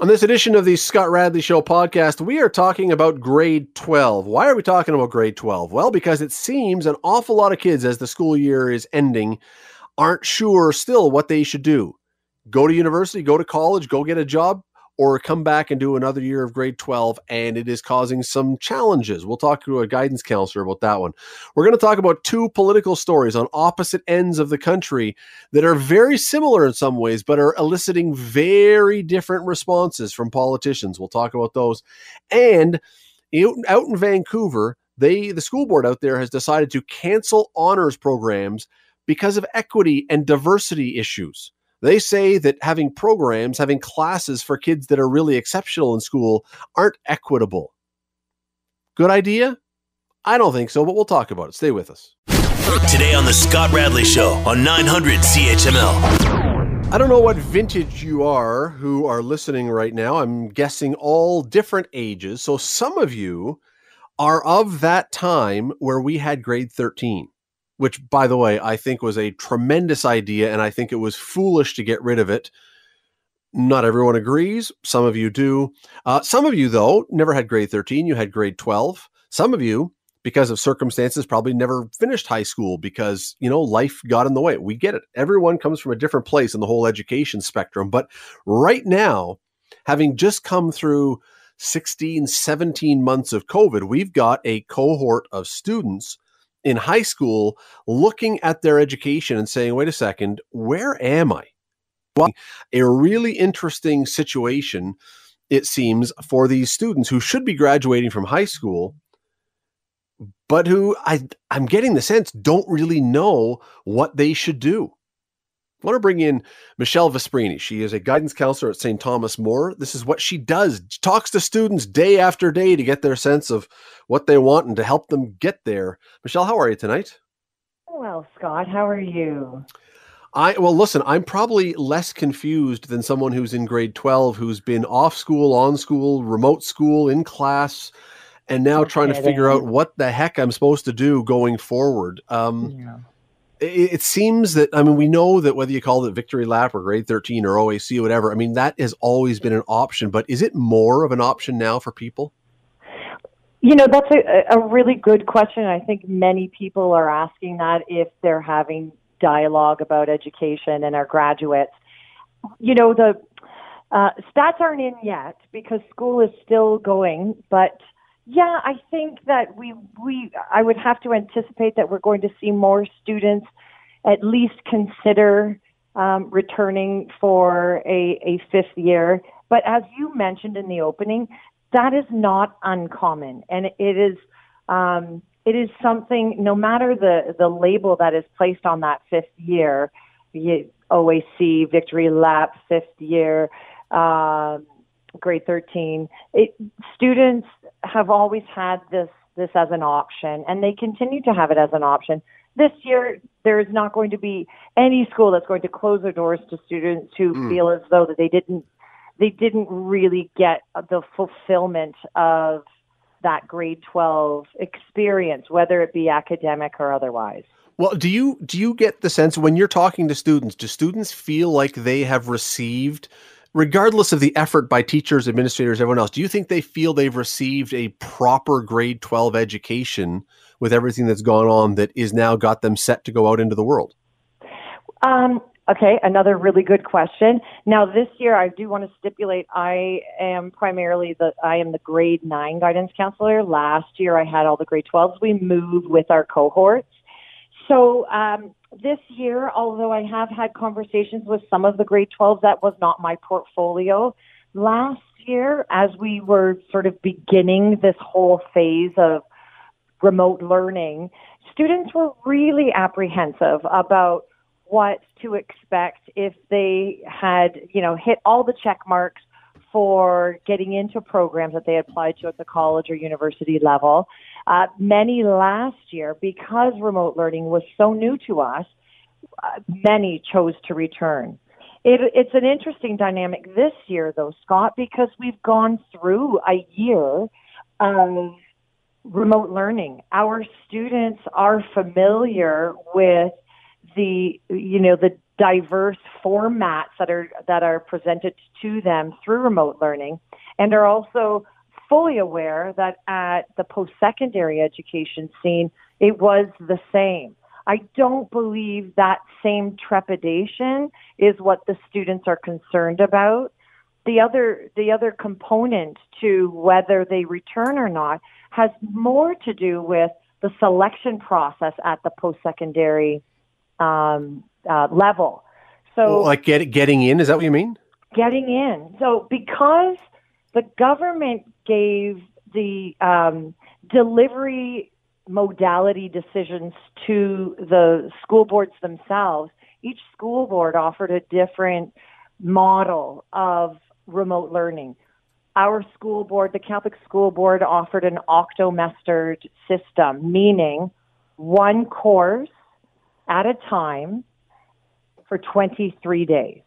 On this edition of the Scott Radley Show podcast, we are talking about grade 12. Why are we talking about grade 12? Well, because it seems an awful lot of kids, as the school year is ending, aren't sure still what they should do. Go to university, go to college, go get a job, or come back and do another year of grade 12 and it is causing some challenges. We'll talk to a guidance counselor about that one. We're going to talk about two political stories on opposite ends of the country that are very similar in some ways but are eliciting very different responses from politicians. We'll talk about those. And out in Vancouver, they the school board out there has decided to cancel honors programs because of equity and diversity issues. They say that having programs, having classes for kids that are really exceptional in school aren't equitable. Good idea? I don't think so, but we'll talk about it. Stay with us. Today on The Scott Radley Show on 900 CHML. I don't know what vintage you are who are listening right now. I'm guessing all different ages. So some of you are of that time where we had grade 13 which, by the way, I think was a tremendous idea, and I think it was foolish to get rid of it. Not everyone agrees. Some of you do. Uh, some of you, though, never had grade 13. You had grade 12. Some of you, because of circumstances, probably never finished high school because, you know, life got in the way. We get it. Everyone comes from a different place in the whole education spectrum. But right now, having just come through 16, 17 months of COVID, we've got a cohort of students in high school looking at their education and saying, wait a second, where am I? Well, a really interesting situation, it seems, for these students who should be graduating from high school, but who I, I'm getting the sense don't really know what they should do. I want to bring in Michele Vesprini. She is a guidance counselor at St. Thomas More. This is what she does. She talks to students day after day to get their sense of what they want and to help them get there. Michele, how are you tonight? Well, Scott, how are you? I well, listen, I'm probably less confused than someone who's in grade 12 who's been off school, on school, remote school, in class, and now okay, trying to figure out what the heck I'm supposed to do going forward. Um, yeah it, it, seems that I mean we know that whether you call it victory lap or grade 13 or OAC or whatever, I mean that has always been an option, but is it more of an option now for people? You know, that's a, a really good question. I think many people are asking that if they're having dialogue about education and our graduates. You know, the uh, stats aren't in yet because school is still going, but yeah, I think that we we I would have to anticipate that we're going to see more students at least consider um, returning for a, a fifth year. But as you mentioned in the opening, that is not uncommon, and it is um, it is something. No matter the the label that is placed on that fifth year, OAC, Victory Lap, fifth year. Um, grade 13 it, students have always had this this as an option and they continue to have it as an option. This year there is not going to be any school that's going to close their doors to students who mm. feel as though that they didn't they didn't really get the fulfillment of that grade 12 experience whether it be academic or otherwise. Well, do you do you get the sense when you're talking to students, do students feel like they have received regardless of the effort by teachers, administrators, everyone else, do you think they feel they've received a proper grade 12 education with everything that's gone on that is now got them set to go out into the world? Um, okay, another really good question. Now, this year, I do want to stipulate I am primarily the I am the grade nine guidance counselor. Last year, I had all the grade 12s. We moved with our cohorts. So um, this year, although I have had conversations with some of the grade 12s, that was not my portfolio. Last year, as we were sort of beginning this whole phase of remote learning, students were really apprehensive about what to expect if they had, you know, hit all the check marks for getting into programs that they applied to at the college or university level. Uh, many last year, because remote learning was so new to us, uh, many chose to return. It, it's an interesting dynamic this year, though, Scott, because we've gone through a year of remote learning. Our students are familiar with the, you know, the diverse formats that are that are presented to them through remote learning and are also fully aware that at the post-secondary education scene it was the same. I don't believe that same trepidation is what the students are concerned about. The other the other component to whether they return or not has more to do with the selection process at the post-secondary um, uh, level. So, like get, getting in, is that what you mean? Getting in. So, because the government gave the um, delivery modality decisions to the school boards themselves, each school board offered a different model of remote learning. Our school board, the Catholic School Board, offered an octomestered system, meaning one course at a time for 23 days.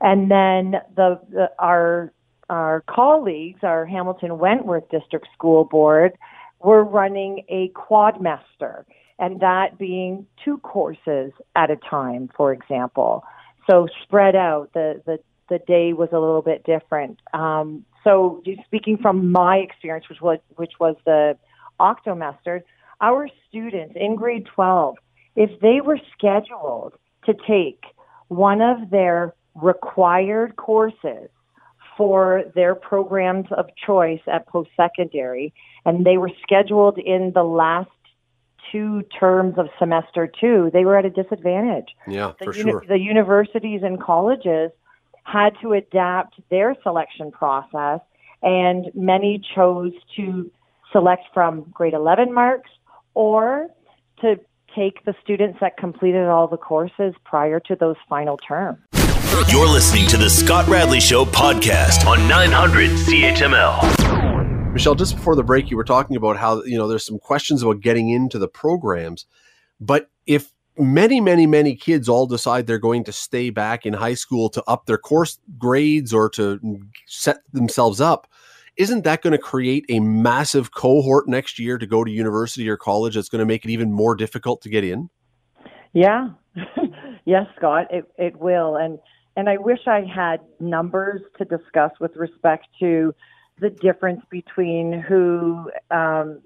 And then the, the our our colleagues, our Hamilton Wentworth District School Board, were running a quadmester, and that being two courses at a time, for example. So spread out. The the the day was a little bit different. Um, so speaking from my experience, which was which was the octomester, our students in grade 12, if they were scheduled to take one of their required courses for their programs of choice at post secondary, and they were scheduled in the last two terms of semester two, they were at a disadvantage. Yeah, the for uni- sure. The universities and colleges had to adapt their selection process, and many chose to select from grade 11 marks or to take the students that completed all the courses prior to those final terms. You're listening to the Scott Radley Show podcast on 900 CHML. Michele, just before the break, you were talking about how, you know, there's some questions about getting into the programs. But if many, many, many kids all decide they're going to stay back in high school to up their course grades or to set themselves up, isn't that going to create a massive cohort next year to go to university or college that's going to make it even more difficult to get in? Yeah. yes, Scott, it, it will. And and I wish I had numbers to discuss with respect to the difference between who um,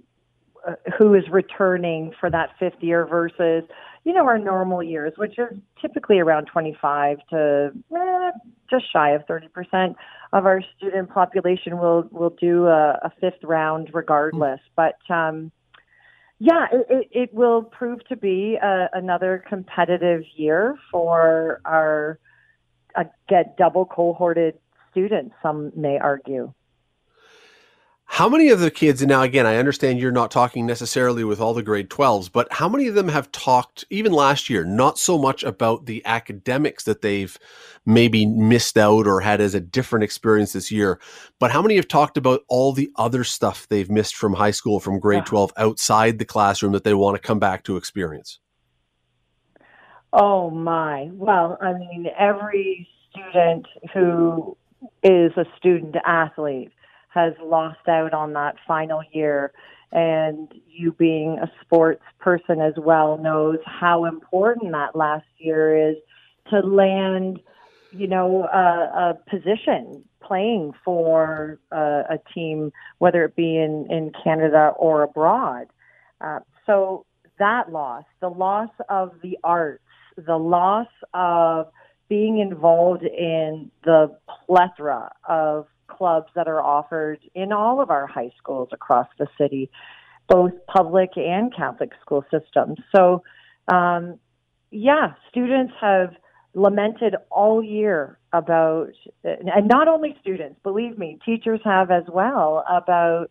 uh, who is returning for that fifth year versus you know our normal years, which is typically around 25 to eh, just shy of 30 percent of our student population will will do a, a fifth round regardless. But um, yeah, it, it, will prove to be a, another competitive year for our uh, get double cohorted students. Some may argue. How many of the kids, and now again, I understand you're not talking necessarily with all the grade 12s, but how many of them have talked, even last year, not so much about the academics that they've maybe missed out or had as a different experience this year, but how many have talked about all the other stuff they've missed from high school, from grade yeah. 12 outside the classroom that they want to come back to experience? Oh my. Well, I mean, every student who is a student athlete has lost out on that final year. And you being a sports person as well knows how important that last year is to land, you know, a, a position playing for a, a team, whether it be in, in Canada or abroad. Uh, so that loss, the loss of the arts, the loss of being involved in the plethora of clubs that are offered in all of our high schools across the city, both public and Catholic school systems. So, um, yeah, students have lamented all year about, and not only students, believe me, teachers have as well, about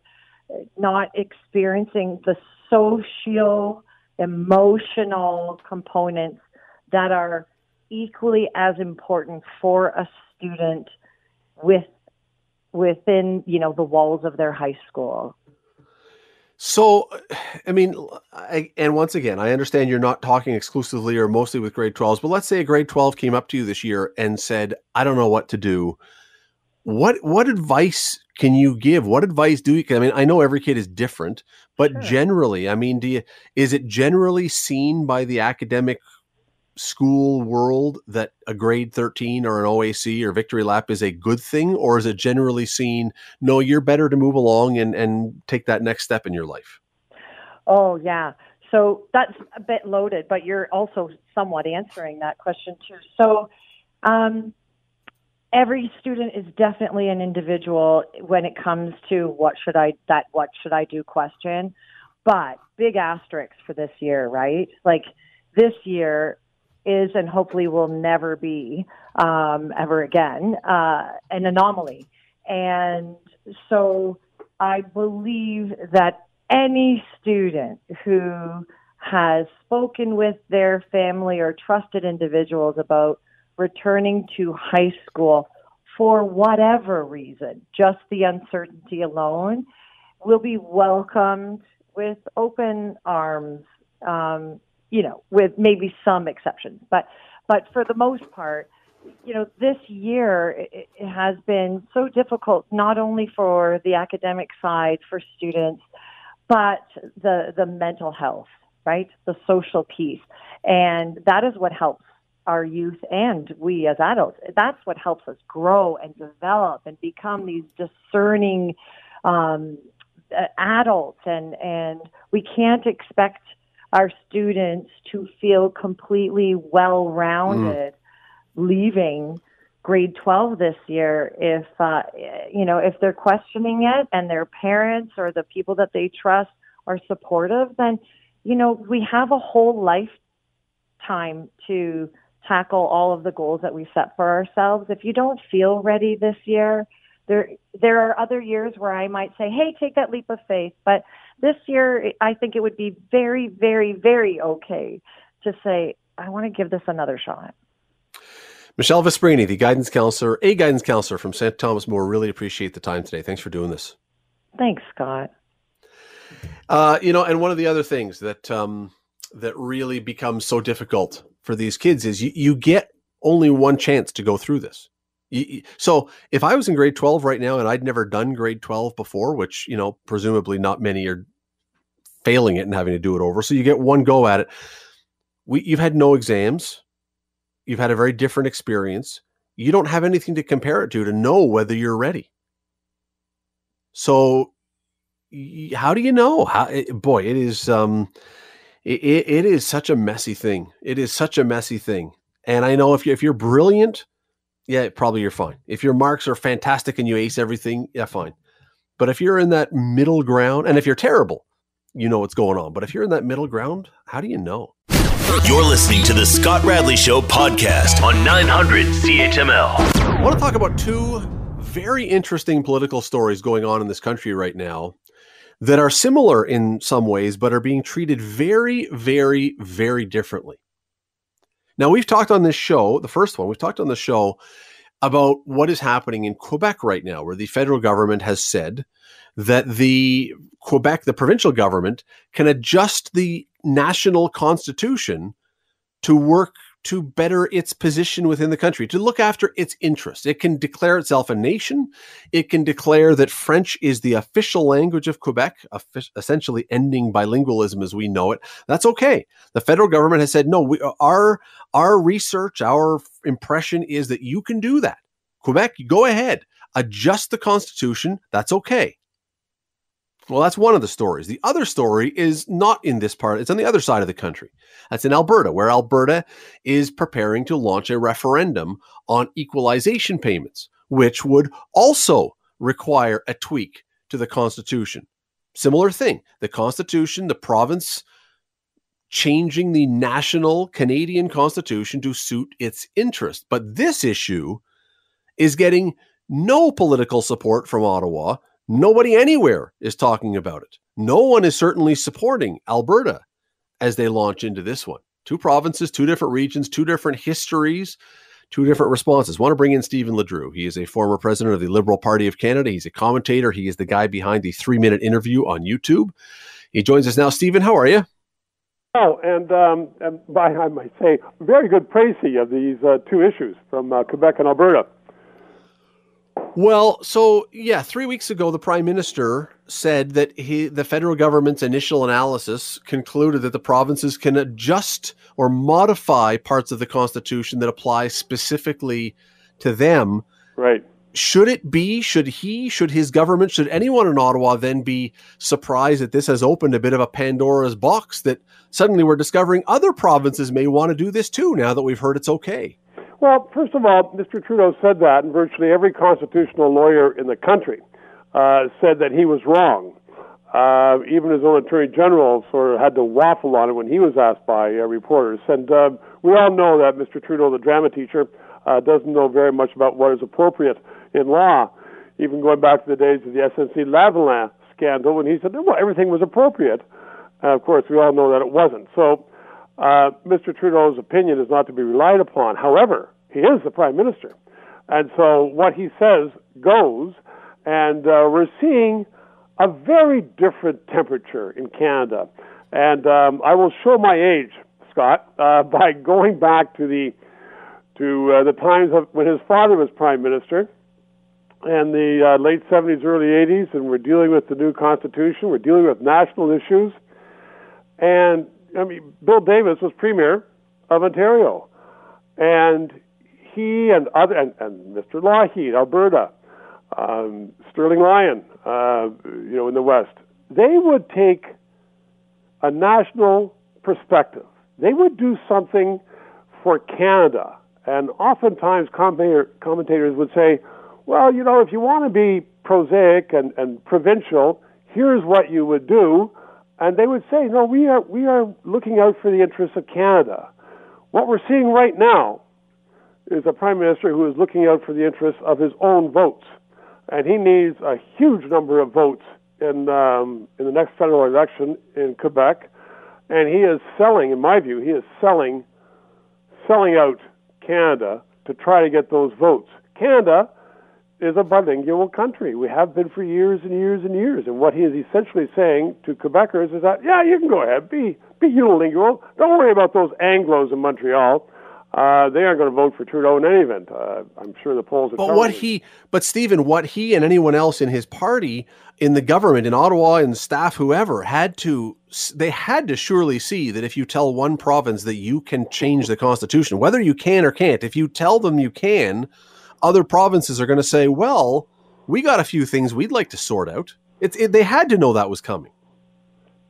not experiencing the social, emotional components that are equally as important for a student with within you know the walls of their high school. So i mean I, and once again i understand you're not talking exclusively or mostly with grade 12s but let's say a grade 12 came up to you this year and said i don't know what to do. What what advice can you give? What advice do you i mean i know every kid is different but sure. generally i mean do you is it generally seen by the academic school world that a grade 13 or an OAC or victory lap is a good thing? Or is it generally seen, no, you're better to move along and, and take that next step in your life? Oh, yeah. So that's a bit loaded, but you're also somewhat answering that question too. So, um, every student is definitely an individual when it comes to what should I that what should I do question. But big asterisks for this year, right? Like this year is and hopefully will never be um, ever again uh, an anomaly. And so I believe that any student who has spoken with their family or trusted individuals about returning to high school for whatever reason, just the uncertainty alone, will be welcomed with open arms, um, you know, with maybe some exceptions. But, but for the most part, you know, this year it, it has been so difficult, not only for the academic side for students, but the, the mental health, right? The social piece. And that is what helps our youth and we as adults. That's what helps us grow and develop and become these discerning um, adults. And, and we can't expect our students to feel completely well rounded mm. leaving grade 12 this year if uh, you know if they're questioning it and their parents or the people that they trust are supportive then you know we have a whole lifetime to tackle all of the goals that we set for ourselves. If you don't feel ready this year, there there are other years where I might say, "Hey, take that leap of faith." But this year, I think it would be very, very, very okay to say, "I want to give this another shot." Michele Vesprini, the guidance counselor, a guidance counselor from St. Thomas More, really appreciate the time today. Thanks for doing this. Thanks, Scott. Uh, you know, and one of the other things that um, that really becomes so difficult for these kids is you, you get only one chance to go through this. So if I was in grade 12 right now and I'd never done grade 12 before, which, you know, presumably not many are failing it and having to do it over. So you get one go at it. We, you've had no exams. You've had a very different experience. You don't have anything to compare it to to know whether you're ready. So how do you know? How eh, boy, it is um it, it is such a messy thing. It is such a messy thing. And I know if you if you're brilliant, yeah, probably you're fine. If your marks are fantastic and you ace everything, yeah, fine. But if you're in that middle ground, and if you're terrible, you know what's going on. But if you're in that middle ground, how do you know? You're listening to the Scott Radley Show podcast on 900 CHML. I want to talk about two very interesting political stories going on in this country right now that are similar in some ways, but are being treated very, very, very differently. Now, we've talked on this show, the first one, we've talked on the show about what is happening in Quebec right now, where the federal government has said that the Quebec, the provincial government, can adjust the national constitution to work to better its position within the country, to look after its interests. It can declare itself a nation. It can declare that French is the official language of Quebec, essentially ending bilingualism as we know it. That's okay. The federal government has said, no, we, our, our research, our impression is that you can do that. Quebec, go ahead, adjust the constitution. That's okay. Well, that's one of the stories. The other story is not in this part, it's on the other side of the country. That's in Alberta, where Alberta is preparing to launch a referendum on equalization payments, which would also require a tweak to the Constitution. Similar thing. The Constitution, the province changing the national Canadian Constitution to suit its interest. But this issue is getting no political support from Ottawa Nobody anywhere is talking about it. No one is certainly supporting Alberta as they launch into this one. Two provinces, two different regions, two different histories, two different responses. I want to bring in Stephen LeDrew. He is a former president of the Liberal Party of Canada. He's a commentator. He is the guy behind the three minute interview on YouTube. He joins us now. Stephen, how are you? Oh, and, um, and by, I might say, very good précis of these uh, two issues from uh, Quebec and Alberta. Well, so yeah, three weeks ago, the prime minister said that he, the federal government's initial analysis concluded that the provinces can adjust or modify parts of the Constitution that apply specifically to them. Right. Should it be, should he, should his government, should anyone in Ottawa then be surprised that this has opened a bit of a Pandora's box that suddenly we're discovering other provinces may want to do this too now that we've heard it's okay? Well, first of all, Mr. Trudeau said that, and virtually every constitutional lawyer in the country uh, said that he was wrong. Uh, even his own attorney general sort of had to waffle on it when he was asked by uh, reporters. And uh, we all know that Mr. Trudeau, the drama teacher, uh, doesn't know very much about what is appropriate in law. Even going back to the days of the SNC Lavalin scandal, when he said, well, everything was appropriate. Uh, of course, we all know that it wasn't. So, uh, Mr. Trudeau's opinion is not to be relied upon. However, he is the prime minister. And so what he says goes. And uh, we're seeing a very different temperature in Canada. And um, I will show my age, Scott, uh, by going back to the to uh, the times of when his father was prime minister, and the uh, late 70s, early 80s, and we're dealing with the new constitution. We're dealing with national issues, and I mean, Bill Davis was premier of Ontario, and he and other and, and Mr. Lougheed, Alberta, um, Sterling Lyon, uh, you know, in the West, they would take a national perspective. They would do something for Canada. And oftentimes commentators would say, well, you know, if you want to be prosaic and, and provincial, here's what you would do. And they would say, no, we are, we are looking out for the interests of Canada. What we're seeing right now is a prime minister who is looking out for the interests of his own votes and he needs a huge number of votes in um, in the next federal election in Quebec, and he is selling, in my view, he is selling selling out Canada to try to get those votes. Canada is a bilingual country. We have been for years and years and years. And what he is essentially saying to Quebecers is that, yeah, you can go ahead, be be unilingual. Don't worry about those Anglo's in Montreal. Uh, they aren't going to vote for Trudeau in any event. Uh, I'm sure the polls are. But what he, but Stephen, what he and anyone else in his party, in the government, in Ottawa, and staff, whoever, had to, they had to surely see that if you tell one province that you can change the constitution, whether you can or can't, if you tell them you can, other provinces are going to say, "Well, we got a few things we'd like to sort out." It's it, they had to know that was coming.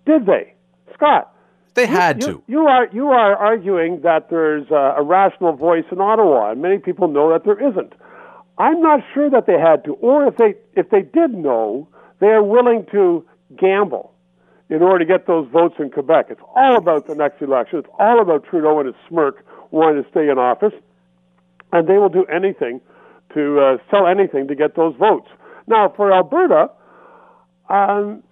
Did they, Scott? They had you, to. You, you are you are arguing that there's a, a rational voice in Ottawa, and many people know that there isn't. I'm not sure that they had to, or if they if they did know, they are willing to gamble in order to get those votes in Quebec. It's all about the next election. It's all about Trudeau and his smirk wanting to stay in office, and they will do anything to uh, sell anything to get those votes. Now, for Alberta, um,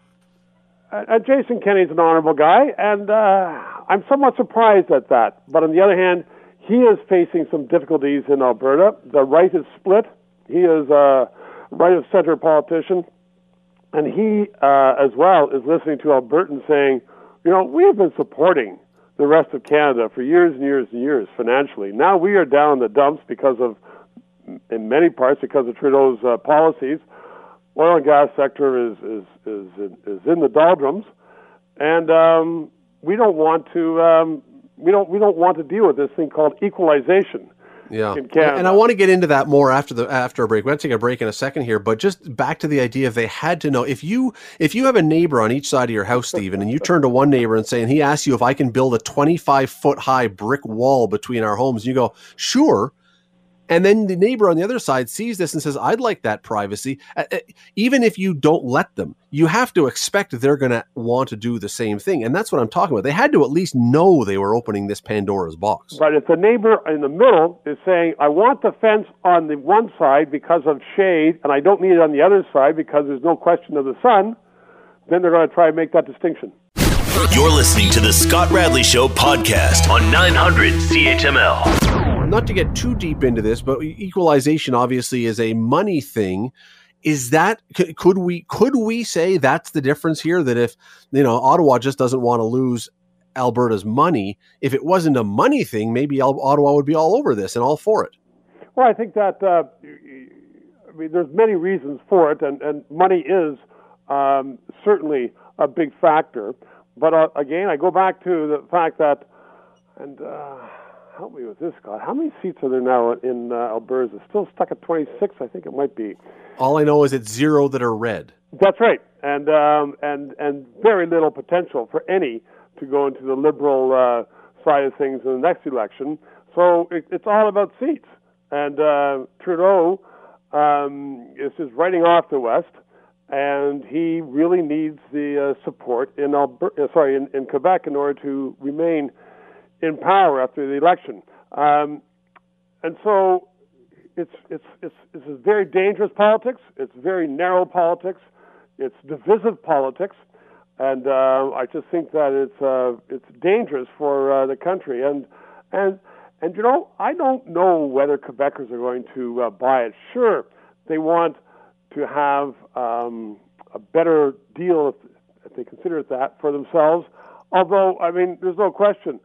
uh, Jason Kenney's an honorable guy, and uh, I'm somewhat surprised at that. But on the other hand, he is facing some difficulties in Alberta. The right is split. He is a right of center politician, and he, uh, as well, is listening to Albertans saying, you know, we have been supporting the rest of Canada for years and years and years financially. Now we are down in the dumps because of, in many parts, because of Trudeau's uh, policies. Oil and gas sector is is is is in the doldrums, and um, we don't want to um, we don't we don't want to deal with this thing called equalization. Yeah, and I want to get into that more after the after a break. We're going to take a break in a second here, but just back to the idea of they had to know. If you if you have a neighbor on each side of your house, Stephen, and you turn to one neighbor and say, and he asks you if I can build a twenty five foot high brick wall between our homes, and you go, sure and then the neighbor on the other side sees this and says, I'd like that privacy. Even if you don't let them, you have to expect they're going to want to do the same thing. And that's what I'm talking about. They had to at least know they were opening this Pandora's box. But if the neighbor in the middle is saying, I want the fence on the one side because of shade, and I don't need it on the other side because there's no question of the sun, then they're going to try and make that distinction. You're listening to the Scott Radley Show podcast on 900 CHML not to get too deep into this, but equalization obviously is a money thing. Is that could we could we say that's the difference here? That if you know Ottawa just doesn't want to lose Alberta's money, if it wasn't a money thing, maybe Ottawa would be all over this and all for it. Well, I think that uh, I mean there's many reasons for it, and, and money is um, certainly a big factor. But uh, again, I go back to the fact that, and uh, help me with this, Scott. How many seats are there now in uh, Alberta? Still stuck at 26? I think it might be. All I know is it's zero that are red. That's right, and um, and and very little potential for any to go into the liberal uh, side of things in the next election. So it, it's all about seats, and uh, Trudeau um, is just writing off the West, and he really needs the uh, support in Alberta, uh, sorry, in, in Quebec in order to remain in power after the election. Um, and so it's, it's, it's, it's very dangerous politics. It's very narrow politics. It's divisive politics. And uh, I just think that it's, uh, it's dangerous for uh, the country. And, and, and, you know, I don't know whether Quebecers are going to uh, buy it. Sure, they want to have um, a better deal, if, if they consider it that, for themselves. Although, I mean, there's no question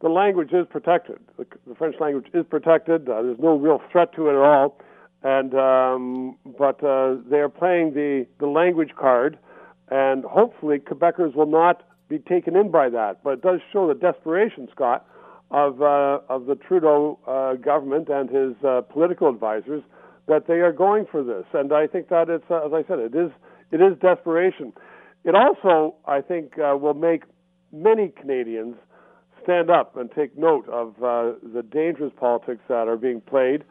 the language is protected. The, the French language is protected. Uh, there's no real threat to it at all. And um, but uh, they are playing the the language card, and hopefully Quebecers will not be taken in by that. But it does show the desperation, Scott, of uh, of the Trudeau uh, government and his uh, political advisors that they are going for this. And I think that it's uh, as I said, it is it is desperation. It also, I think, will make many Canadians stand up and take note of uh, the dangerous politics that are being played.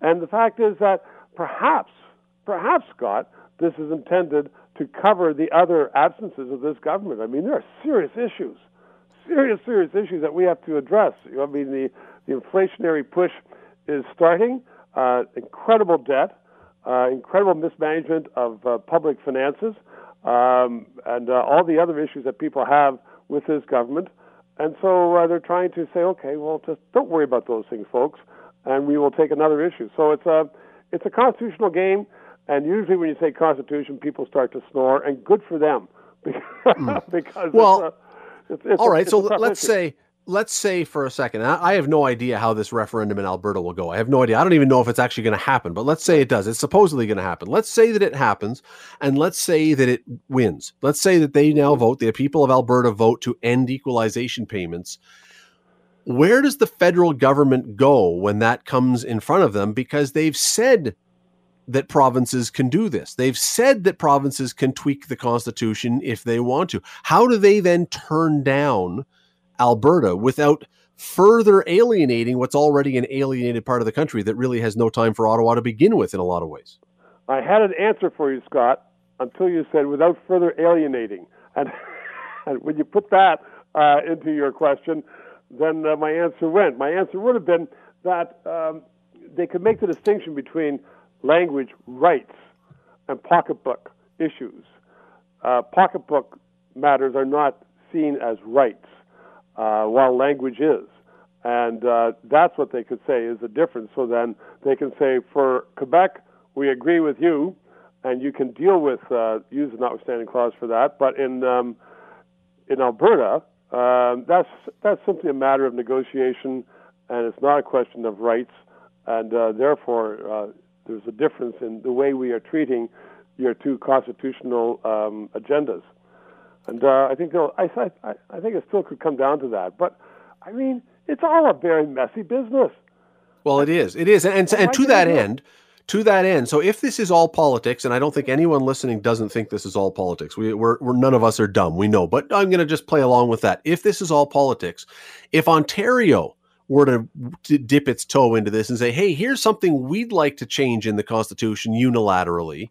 And the fact is that perhaps, perhaps, Scott, this is intended to cover the other absences of this government. I mean, there are serious issues, serious, serious issues that we have to address. I mean, the, the inflationary push is starting, uh, incredible debt, uh, incredible mismanagement of uh, public finances, um, and uh, all the other issues that people have with this government. And so uh, they're trying to say, okay, well, just don't worry about those things, folks, and we will take another issue. So it's a it's a constitutional game, and usually when you say constitution, people start to snore, and good for them because, mm. because well, it's a, it's, it's all a, right. so let's issue. say let's say for a second, I have no idea how this referendum in Alberta will go. I have no idea. I don't even know if it's actually going to happen, but let's say it does. It's supposedly going to happen. Let's say that it happens, and let's say that it wins. Let's say that they now vote, the people of Alberta vote to end equalization payments. Where does the federal government go when that comes in front of them? Because they've said that provinces can do this. They've said that provinces can tweak the Constitution if they want to. How do they then turn down? Alberta without further alienating what's already an alienated part of the country that really has no time for Ottawa to begin with in a lot of ways. I had an answer for you, Scott, until you said without further alienating. And, and when you put that uh, into your question, then uh, my answer went. My answer would have been that um, they could make the distinction between language rights and pocketbook issues. Uh, pocketbook matters are not seen as rights uh, while language is. And uh, that's what they could say is the difference. So then they can say, for Quebec, we agree with you, and you can deal with uh, use the notwithstanding clause for that. But in um, in Alberta, um, that's that's simply a matter of negotiation, and it's not a question of rights. And uh, therefore, uh, there's a difference in the way we are treating your two constitutional um, agendas. And uh, I think I, I, I think it still could come down to that. But I mean, it's all a very messy business. Well, it is. It is, and and, and to that end, to that end. So if this is all politics, and I don't think anyone listening doesn't think this is all politics, we, we're, we're none of us are dumb. We know, but I'm going to just play along with that. If this is all politics, if Ontario were to d- dip its toe into this and say, "Hey, here's something we'd like to change in the Constitution unilaterally,"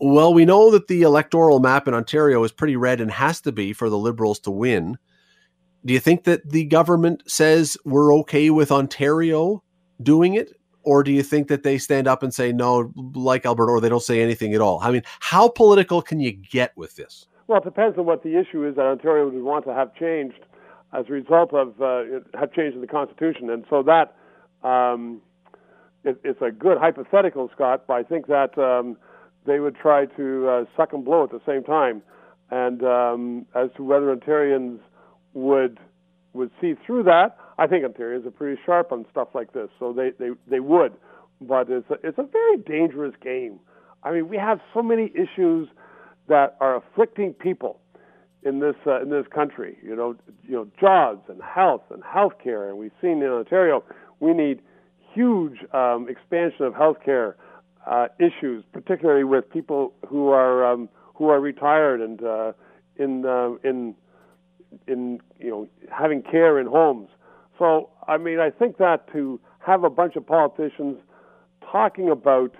Well, we know that the electoral map in Ontario is pretty red and has to be for the Liberals to win. Do you think that the government says we're okay with Ontario doing it? Or do you think that they stand up and say no, like Alberta, or they don't say anything at all? I mean, how political can you get with this? Well, it depends on what the issue is that Ontario would want to have changed as a result of uh, have changed in the Constitution, and so that um, it, it's a good hypothetical, Scott. But I think that um, they would try to uh, suck and blow at the same time. And um, as to whether Ontarians would would see through that, I think Ontarians are pretty sharp on stuff like this, so they they, they would. But it's a, it's a very dangerous game. I mean, we have so many issues that are afflicting people in this uh, in this country. You know, you know, jobs and health and health care, and we've seen in Ontario we need huge um, expansion of healthcare uh, issues, particularly with people who are um, who are retired and uh, in uh, in in you know having care in homes. So I mean, I think that to have a bunch of politicians talking about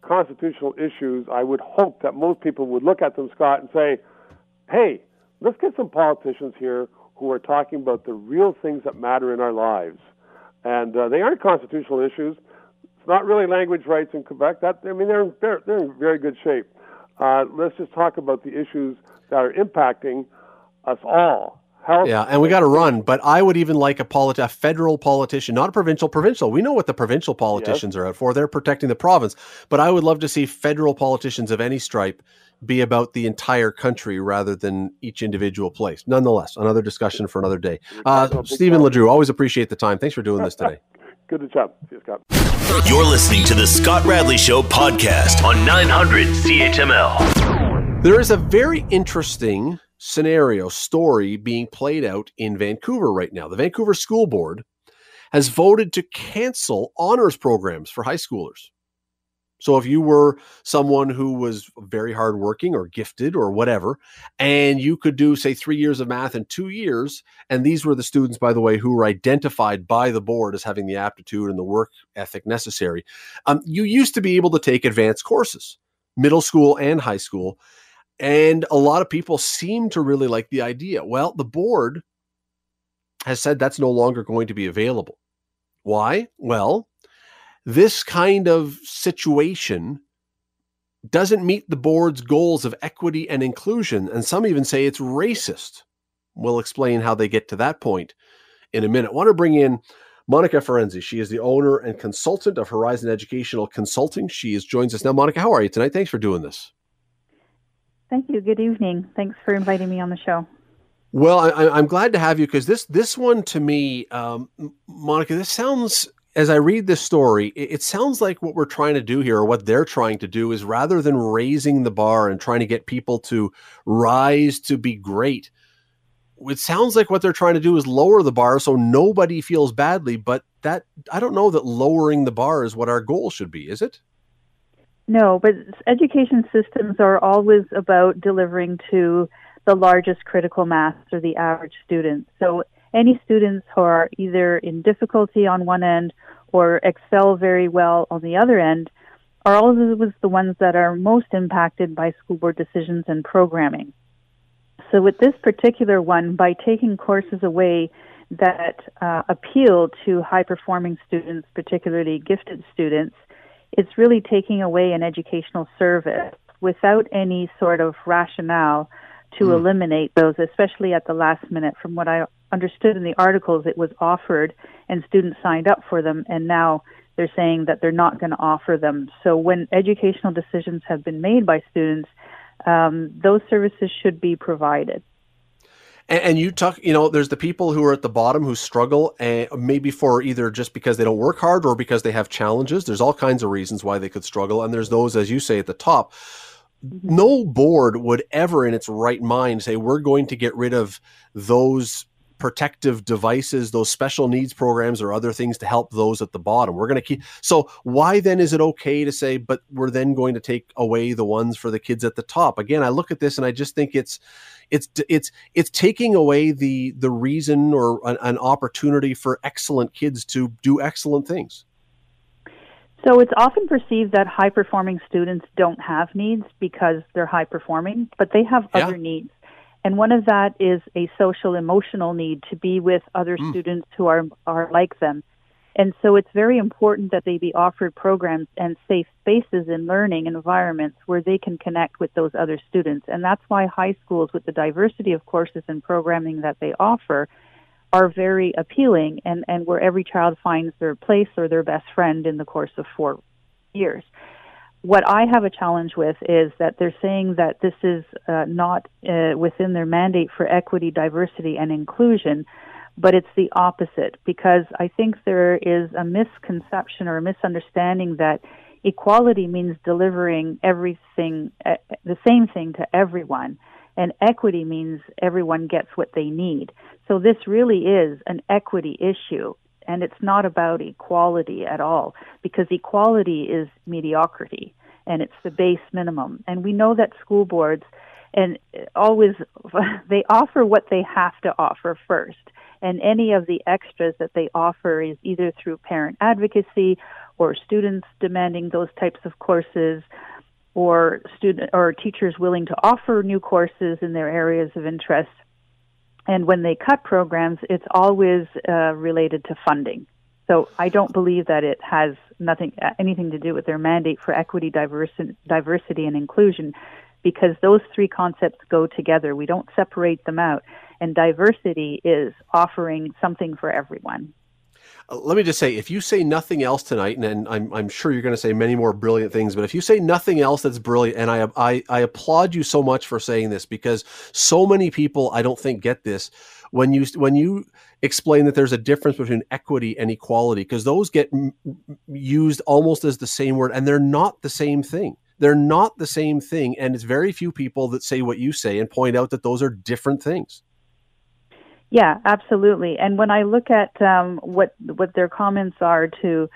constitutional issues, I would hope that most people would look at them, Scott, and say, "Hey, let's get some politicians here who are talking about the real things that matter in our lives." And uh, they aren't constitutional issues. It's not really language rights in Quebec. That I mean, they're they're, they're in very good shape. Uh, let's just talk about the issues that are impacting us all. Yeah, and we got to run. But I would even like a, politi- a federal politician, not a provincial. Provincial. We know what the provincial politicians yes. are out for. They're protecting the province. But I would love to see federal politicians of any stripe be about the entire country rather than each individual place. Nonetheless, another discussion for another day. Uh, Stephen LeDrew, always appreciate the time. Thanks for doing this today. Good to chat. See you, Scott. You're listening to the Scott Radley Show podcast on 900 CHML. There is a very interesting scenario story being played out in Vancouver right now. The Vancouver School Board has voted to cancel honors programs for high schoolers. So if you were someone who was very hardworking or gifted or whatever, and you could do, say, three years of math in two years, and these were the students, by the way, who were identified by the board as having the aptitude and the work ethic necessary, um, you used to be able to take advanced courses, middle school and high school. And a lot of people seem to really like the idea. Well, the board has said that's no longer going to be available. Why? Well, this kind of situation doesn't meet the board's goals of equity and inclusion, and some even say it's racist. We'll explain how they get to that point in a minute. I want to bring in Monika Ferenczy. She is the owner and consultant of Horizon Educational Consulting. She is joins us now. Monika, how are you tonight? Thanks for doing this. Thank you. Good evening. Thanks for inviting me on the show. Well, I, am glad to have you because this this one to me, um, Monika, this sounds as I read this story, it, sounds like what we're trying to do here, or what they're trying to do, is rather than raising the bar and trying to get people to rise to be great, it sounds like what they're trying to do is lower the bar so nobody feels badly. But that I don't know that lowering the bar is what our goal should be, is it? No, but education systems are always about delivering to the largest critical mass or the average student. So any students who are either in difficulty on one end or excel very well on the other end are always the ones that are most impacted by school board decisions and programming. So, with this particular one, by taking courses away that uh, appeal to high performing students, particularly gifted students, it's really taking away an educational service without any sort of rationale to mm. eliminate those, especially at the last minute. From what I understood in the articles, it was offered and students signed up for them, and now they're saying that they're not going to offer them. So when educational decisions have been made by students, um, those services should be provided. And, and, you talk, you know, there's the people who are at the bottom who struggle, and maybe for either just because they don't work hard or because they have challenges. There's all kinds of reasons why they could struggle, and there's those, as you say, at the top Mm-hmm. no board would ever in its right mind say we're going to get rid of those protective devices those special needs programs or other things to help those at the bottom we're going to keep so why then is it okay to say but we're then going to take away the ones for the kids at the top again i look at this and i just think it's it's it's it's taking away the the reason or an, an opportunity for excellent kids to do excellent things so it's often perceived that high performing students don't have needs because they're high performing, but they have yeah. other needs. And one of that is a social emotional need to be with other mm. students who are are like them. And so it's very important that they be offered programs and safe spaces in learning environments where they can connect with those other students. And that's why high schools with the diversity of courses and programming that they offer are very appealing and, and where every child finds their place or their best friend in the course of four years. What I have a challenge with is that they're saying that this is uh, not uh, within their mandate for equity, diversity, and inclusion, but it's the opposite because I think there is a misconception or a misunderstanding that Equality means delivering everything, uh, the same thing to everyone. And equity means everyone gets what they need. So this really is an equity issue. And it's not about equality at all, because equality is mediocrity and it's the base minimum. And we know that school boards and always they offer what they have to offer first and any of the extras that they offer is either through parent advocacy or students demanding those types of courses or student or teachers willing to offer new courses in their areas of interest and when they cut programs it's always uh, related to funding. So i don't believe that it has nothing anything to do with their mandate for equity diversity, diversity and inclusion because those three concepts go together. We don't separate them out. And diversity is offering something for everyone. Uh, let me just say, if you say nothing else tonight, and, and I'm, I'm sure you're going to say many more brilliant things, but if you say nothing else that's brilliant, and I, I, I applaud you so much for saying this because so many people I don't think get this when you when you explain that there's a difference between equity and equality because those get m- used almost as the same word and they're not the same thing. They're not the same thing and it's very few people that say what you say and point out that those are different things yeah, absolutely. And when I look at um, what what their comments are to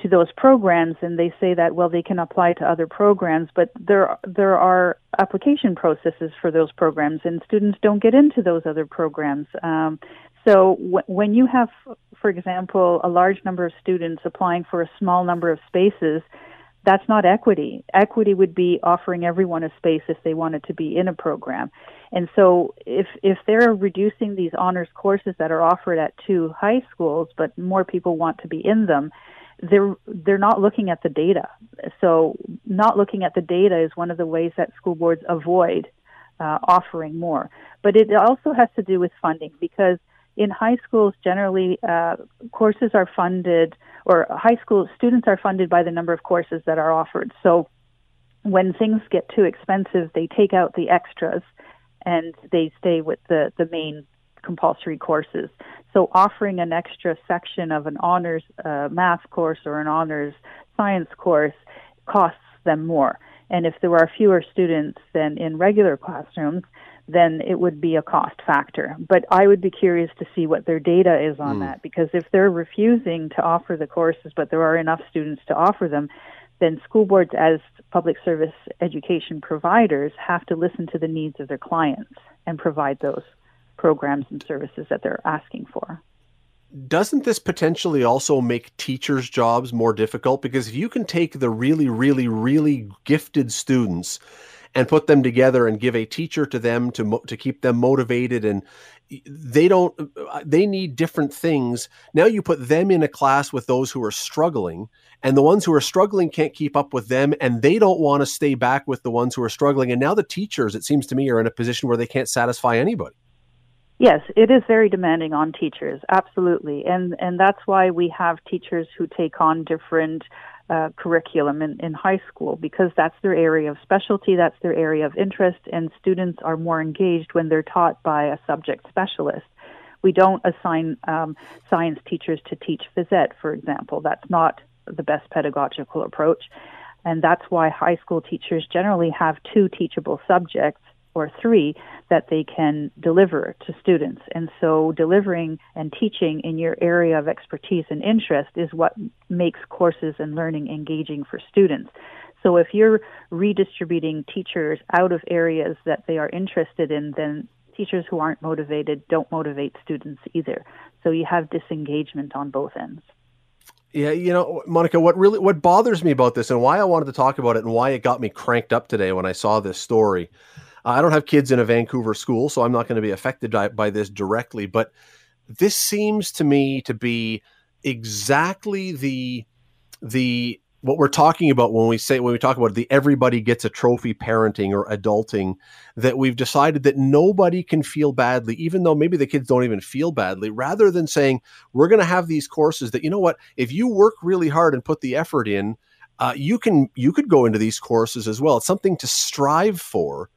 to those programs, and they say that well, they can apply to other programs, but there there are application processes for those programs, and students don't get into those other programs. Um, so w- when you have, for example, a large number of students applying for a small number of spaces, that's not equity. Equity would be offering everyone a space if they wanted to be in a program. And so if if they're reducing these honors courses that are offered at two high schools, but more people want to be in them, they're they're not looking at the data. So not looking at the data is one of the ways that school boards avoid uh, offering more. But it also has to do with funding because in high schools generally uh, courses are funded or high school students are funded by the number of courses that are offered. So when things get too expensive, they take out the extras and they stay with the, the main compulsory courses. So offering an extra section of an honors uh, math course or an honors science course costs them more. And if there are fewer students than in regular classrooms, then it would be a cost factor. But I would be curious to see what their data is on mm. that because if they're refusing to offer the courses, but there are enough students to offer them, then school boards, as public service education providers, have to listen to the needs of their clients and provide those programs and services that they're asking for. Doesn't this potentially also make teachers' jobs more difficult? Because if you can take the really, really, really gifted students and put them together and give a teacher to them to to keep them motivated and they don't uh, they need different things. Now you put them in a class with those who are struggling and the ones who are struggling can't keep up with them and they don't want to stay back with the ones who are struggling and now the teachers it seems to me are in a position where they can't satisfy anybody. Yes, it is very demanding on teachers, absolutely, and and that's why we have teachers who take on different uh, curriculum in, in high school because that's their area of specialty, that's their area of interest, and students are more engaged when they're taught by a subject specialist. We don't assign um, science teachers to teach phys ed, for example. That's not the best pedagogical approach. And that's why high school teachers generally have two teachable subjects or three that they can deliver to students. And so delivering and teaching in your area of expertise and interest is what makes courses and learning engaging for students. So if you're redistributing teachers out of areas that they are interested in, then teachers who aren't motivated don't motivate students either. So you have disengagement on both ends. Yeah, you know, Monika, what really what bothers me about this and why I wanted to talk about it and why it got me cranked up today when I saw this story I don't have kids in a Vancouver school, so I'm not going to be affected by, this directly. But this seems to me to be exactly the the what we're talking about when we say when we talk about the everybody gets a trophy parenting or adulting that we've decided that nobody can feel badly even though maybe the kids don't even feel badly rather than saying we're going to have these courses that you know what if you work really hard and put the effort in uh, you can you could go into these courses as well it's something to strive for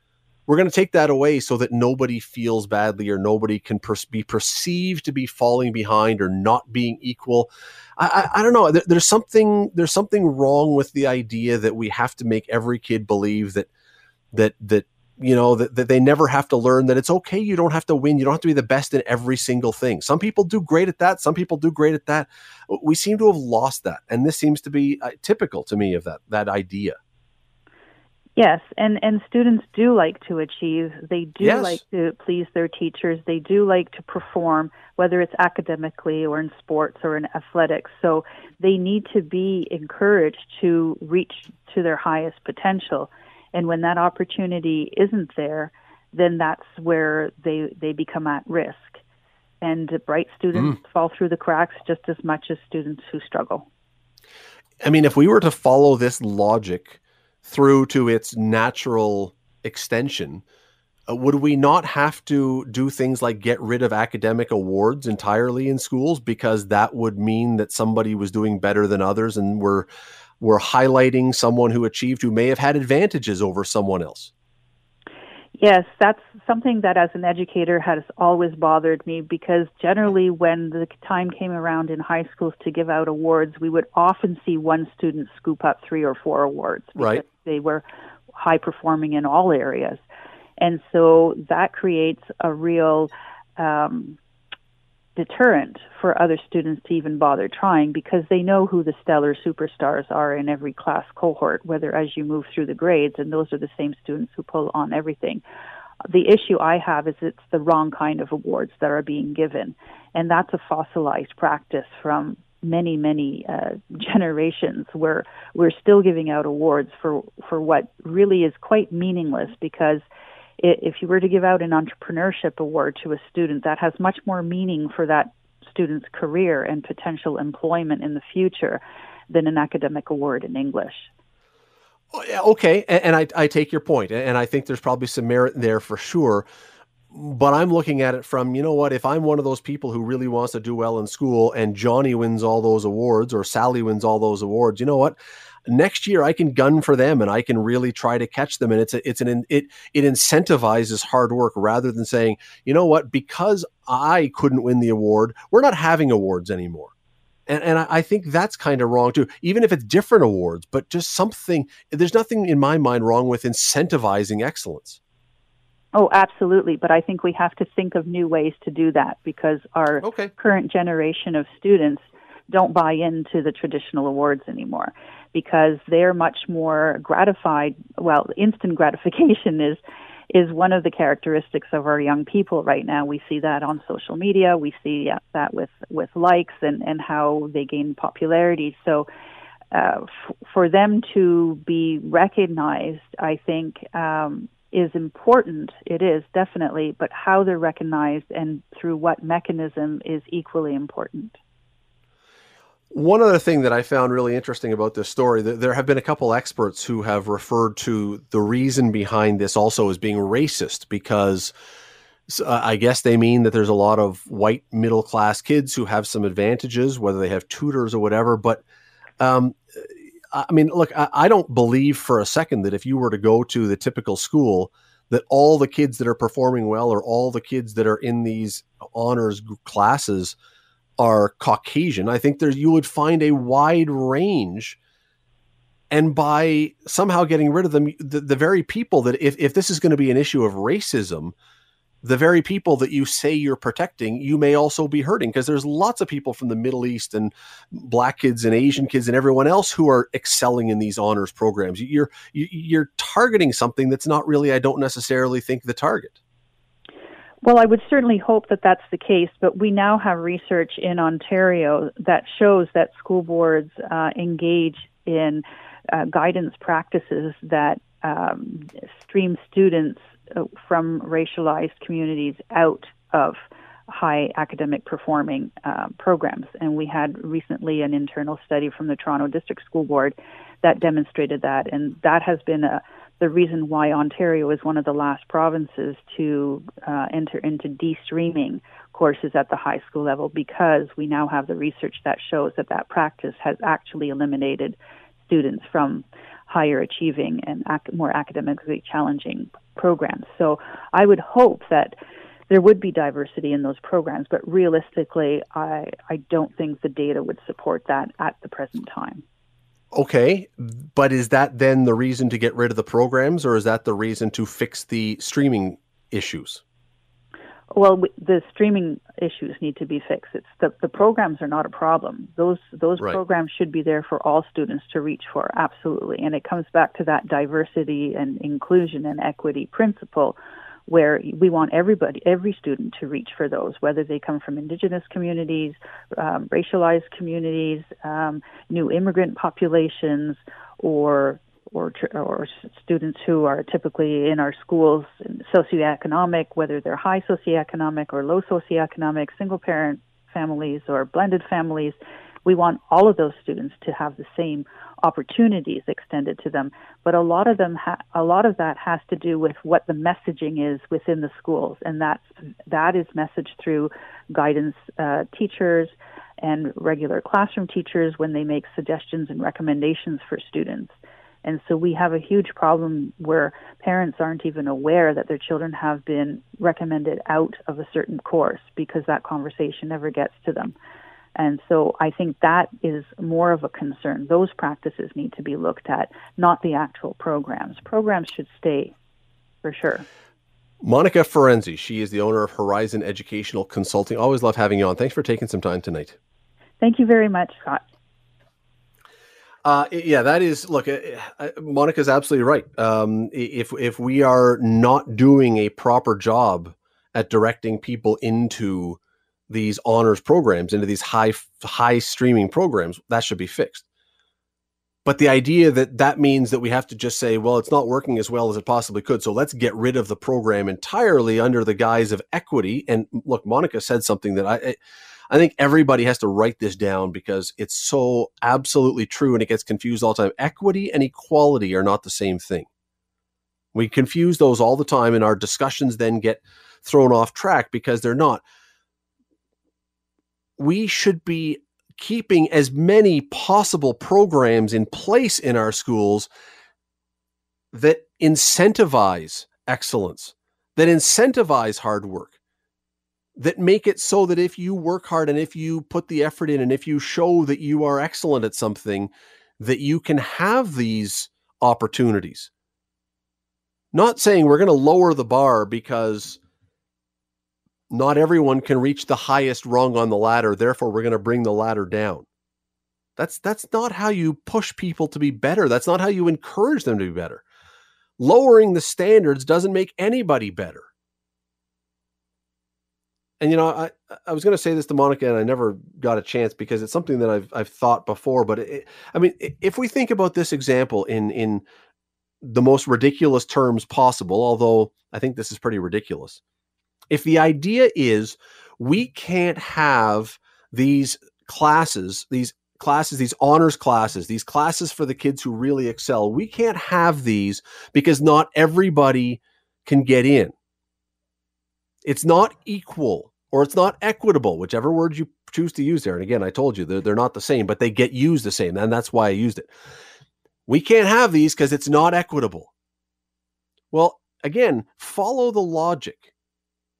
we're going to take that away so that nobody feels badly or nobody can per- be perceived to be falling behind or not being equal. I, I, I don't know. There, there's something there's something wrong with the idea that we have to make every kid believe that that that you know that, that they never have to learn that it's okay you don't have to win you don't have to be the best in every single thing some people do great at that some people do great at that we seem to have lost that and this seems to be uh, typical to me of that that idea Yes, and and students do like to achieve. They do Yes. like to please their teachers. They do like to perform, whether it's academically or in sports or in athletics. So they need to be encouraged to reach to their highest potential. And when that opportunity isn't there, then that's where they they become at risk. And bright students mm. fall through the cracks just as much as students who struggle. I mean, if we were to follow this logic through to its natural extension, uh, would we not have to do things like get rid of academic awards entirely in schools because that would mean that somebody was doing better than others and we're we're highlighting someone who achieved who may have had advantages over someone else? Yes, that's something that as an educator has always bothered me because generally when the time came around in high schools to give out awards, we would often see one student scoop up three or four awards because Right. they were high performing in all areas. And so that creates a real um, deterrent for other students to even bother trying because they know who the stellar superstars are in every class cohort, whether as you move through the grades, and those are the same students who pull on everything. The issue I have is it's the wrong kind of awards that are being given, and that's a fossilized practice from many, many uh, generations where we're still giving out awards for, for what really is quite meaningless because if you were to give out an entrepreneurship award to a student, that has much more meaning for that student's career and potential employment in the future than an academic award in English. Okay, and, and I, I take your point, and I think there's probably some merit there for sure. But I'm looking at it from, you know what, if I'm one of those people who really wants to do well in school and Johnny wins all those awards or Sally wins all those awards, you know what? Next year I can gun for them and I can really try to catch them. And it's a, it's an it it incentivizes hard work rather than saying, you know what, because I couldn't win the award, we're not having awards anymore. And, and I, I think that's kind of wrong too, even if it's different awards, but just something, there's nothing in my mind wrong with incentivizing excellence. Oh, absolutely. But I think we have to think of new ways to do that because our Okay. current generation of students don't buy into the traditional awards anymore because they're much more gratified. Well, instant gratification is is one of the characteristics of our young people right now. We see that on social media. We see uh, that with with likes and and how they gain popularity. So. Uh, f- for them to be recognized, I think um, is important. It is definitely, but how they're recognized and through what mechanism is equally important. One other thing that I found really interesting about this story, th- there have been a couple experts who have referred to the reason behind this also as being racist because uh, I guess they mean that there's a lot of white middle class kids who have some advantages, whether they have tutors or whatever. But um, I I mean, look, I, I don't believe for a second that if you were to go to the typical school, that all the kids that are performing well or all the kids that are in these honors classes are Caucasian. I think there you would find a wide range. And by somehow getting rid of them, the, the very people that, if, if this is going to be an issue of racism, the very people that you say you're protecting, you may also be hurting because there's lots of people from the Middle East and black kids and Asian kids and everyone else who are excelling in these honors programs. You're you- you're targeting something that's not really, I don't necessarily think, the target. Well, I would certainly hope that that's the case, but we now have research in Ontario that shows that school boards uh, engage in uh, guidance practices that um, stream students uh, from racialized communities out of high academic performing uh, programs. And we had recently an internal study from the Toronto District School Board that demonstrated that, and that has been a the reason why Ontario is one of the last provinces to uh, enter into de-streaming courses at the high school level because we now have the research that shows that that practice has actually eliminated students from higher achieving and ac- more academically challenging programs. So I would hope that there would be diversity in those programs, but realistically, I, I don't think the data would support that at the present time. Okay, but is that then the reason to get rid of the programs, or is that the reason to fix the streaming issues? Well, the streaming issues need to be fixed. It's the, the programs are not a problem. Those those right. programs should be there for all students to reach for, absolutely. And it comes back to that diversity and inclusion and equity principle where we want everybody, every student to reach for those, whether they come from indigenous communities, um, racialized communities, um, new immigrant populations, or or, or students who are typically in our schools socioeconomic, whether they're high socioeconomic or low socioeconomic, single parent families or blended families. We want all of those students to have the same opportunities extended to them. But a lot of them, ha- a lot of that has to do with what the messaging is within the schools, and that that is messaged through guidance uh, teachers and regular classroom teachers when they make suggestions and recommendations for students. And so we have a huge problem where parents aren't even aware that their children have been recommended out of a certain course because that conversation never gets to them. And so I think that is more of a concern. Those practices need to be looked at, not the actual programs. Programs should stay for sure. Monika Ferenczy, she is the owner of Horizon Educational Consulting. Always love having you on. Thanks for taking some time tonight. Thank you very much, Scott. Uh, yeah, that is. Look, uh, uh, Monika's absolutely right. Um, if if we are not doing a proper job at directing people into these honors programs into these high high streaming programs that should be fixed. But the idea that that means that we have to just say well it's not working as well as it possibly could so let's get rid of the program entirely under the guise of equity. And look monika said something that i i think everybody has to write this down because it's so absolutely true and it gets confused all the time. Equity and equality are not the same thing. We confuse those all the time and our discussions then get thrown off track because they're not we should be keeping as many possible programs in place in our schools that incentivize excellence, that incentivize hard work, that make it so that if you work hard and if you put the effort in and if you show that you are excellent at something, that you can have these opportunities. Not saying we're going to lower the bar because not everyone can reach the highest rung on the ladder therefore we're going to bring the ladder down. That's that's not how you push people to be better. That's not how you encourage them to be better. Lowering the standards doesn't make anybody better. And you know i i was going to say this to monika and i never got a chance because it's something that i've i've thought before but it, i mean if we think about this example in in the most ridiculous terms possible although i think this is pretty ridiculous if the idea is we can't have these classes, these classes, these honors classes, these classes for the kids who really excel, we can't have these because not everybody can get in. It's not equal or it's not equitable, whichever word you choose to use there. And again, I told you they're, they're not the same, but they get used the same. And that's why I used it. We can't have these because it's not equitable. Well, again, follow the logic.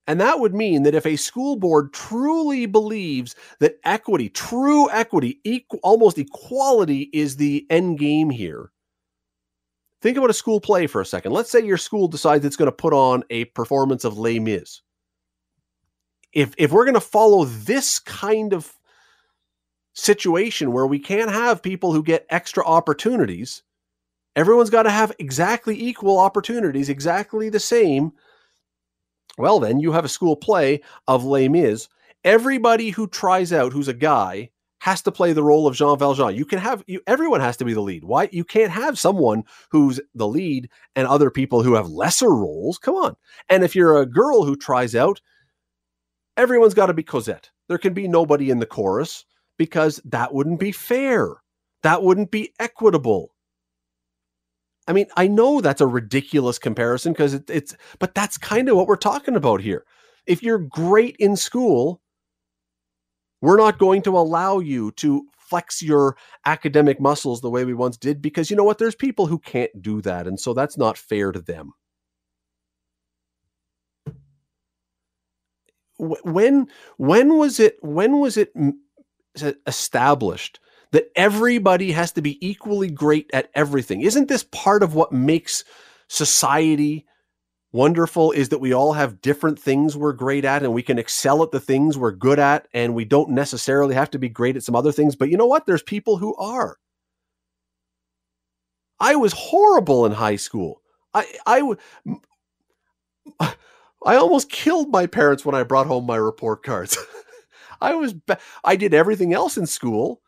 And that would mean that if a school board truly believes that equity, true equity, equal, almost equality is the end game here, think about a school play for a second. Let's say your school decides it's going to put on a performance of Les Mis. If, if we're going to follow this kind of situation where we can't have people who get extra opportunities, everyone's got to have exactly equal opportunities, exactly the same well, then you have a school play of Les Mis. Everybody who tries out, who's a guy, has to play the role of Jean Valjean. You can have you everyone has to be the lead. Why you can't have someone who's the lead and other people who have lesser roles? Come on. And if you're a girl who tries out, everyone's got to be Cosette. There can be nobody in the chorus because that wouldn't be fair. That wouldn't be equitable. I mean, I know that's a ridiculous comparison because it, it's, but that's kind of what we're talking about here. If you're great in school, we're not going to allow you to flex your academic muscles the way we once did because you know what? There's people who can't do that. And so that's not fair to them. When when was it when was it established that everybody has to be equally great at everything? Isn't this part of what makes society wonderful is that we all have different things we're great at and we can excel at the things we're good at and we don't necessarily have to be great at some other things? But you know what? There's people who are. I was horrible in high school. I i i almost killed my parents when i brought home my report cards. I was i did everything else in school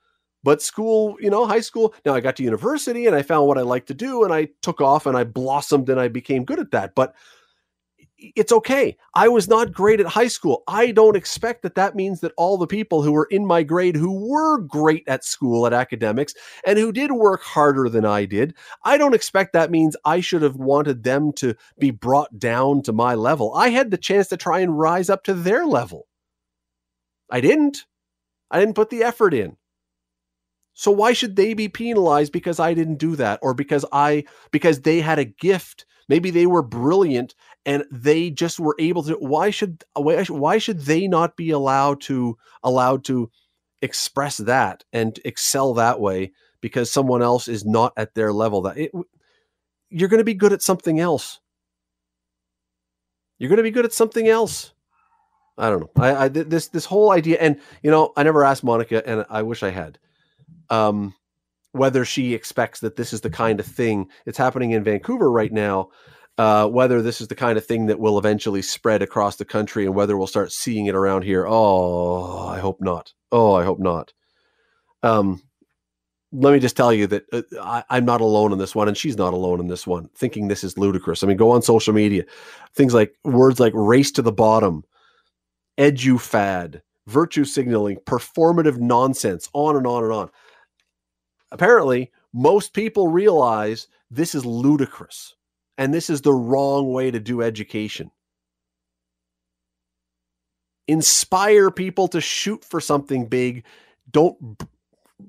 but school, you know, high school, now I got to university and I found what I like to do and I took off and I blossomed and I became good at that. But it's okay. I was not great at high school. I don't expect that that means that all the people who were in my grade who were great at school at academics and who did work harder than I did, I don't expect that means I should have wanted them to be brought down to my level. I had the chance to try and rise up to their level. I didn't. I didn't put the effort in. So why should they be penalized because I didn't do that or because I because they had a gift? Maybe they were brilliant and they just were able to why should why, should they not be allowed to allowed to express that and excel that way because someone else is not at their level that it, you're going to be good at something else. You're going to be good at something else. I don't know. I, I this this whole idea, and you know, I never asked Monika, and I wish I had um, whether she expects that this is the kind of thing it's happening in Vancouver right now, uh, whether this is the kind of thing that will eventually spread across the country and whether we'll start seeing it around here. Oh, I hope not. Oh, I hope not. Um, let me just tell you that uh, I, am not alone in this one, and she's not alone in this one, thinking this is ludicrous. I mean, go on social media, things like words like race to the bottom, edu fad, virtue signaling, performative nonsense, on and on and on apparently most people realize this is ludicrous and this is the wrong way to do education. Inspire people to shoot for something big. Don't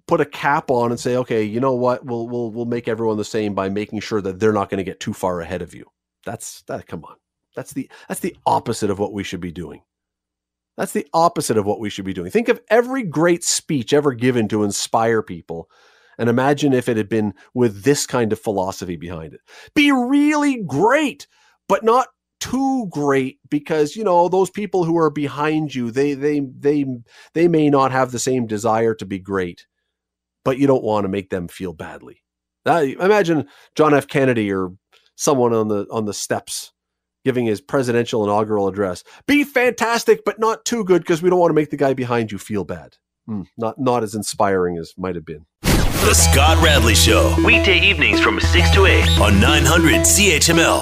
put a cap on and say, okay, you know what? We'll we'll we'll make everyone the same by making sure that they're not going to get too far ahead of you. That's that. Come on, that's the that's the opposite of what we should be doing. That's the opposite of what we should be doing. Think of every great speech ever given to inspire people and imagine if it had been with this kind of philosophy behind it. Be really great, but not too great because you know those people who are behind you they they they they may not have the same desire to be great but you don't want to make them feel badly imagine john f kennedy or someone on the on the steps giving his presidential inaugural address be fantastic but not too good because we don't want to make the guy behind you feel bad hmm, not not as inspiring as might have been the Scott Radley Show. Weekday evenings from 6 to 8 on 900 CHML.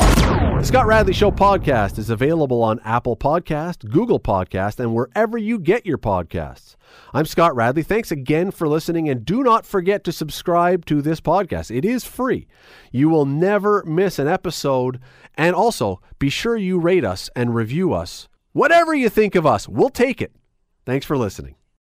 The Scott Radley Show podcast is available on Apple Podcast, Google Podcast, and wherever you get your podcasts. I'm Scott Radley. Thanks again for listening, and do not forget to subscribe to this podcast. It is free. You will never miss an episode. And also, be sure you rate us and review us. Whatever you think of us, we'll take it. Thanks for listening.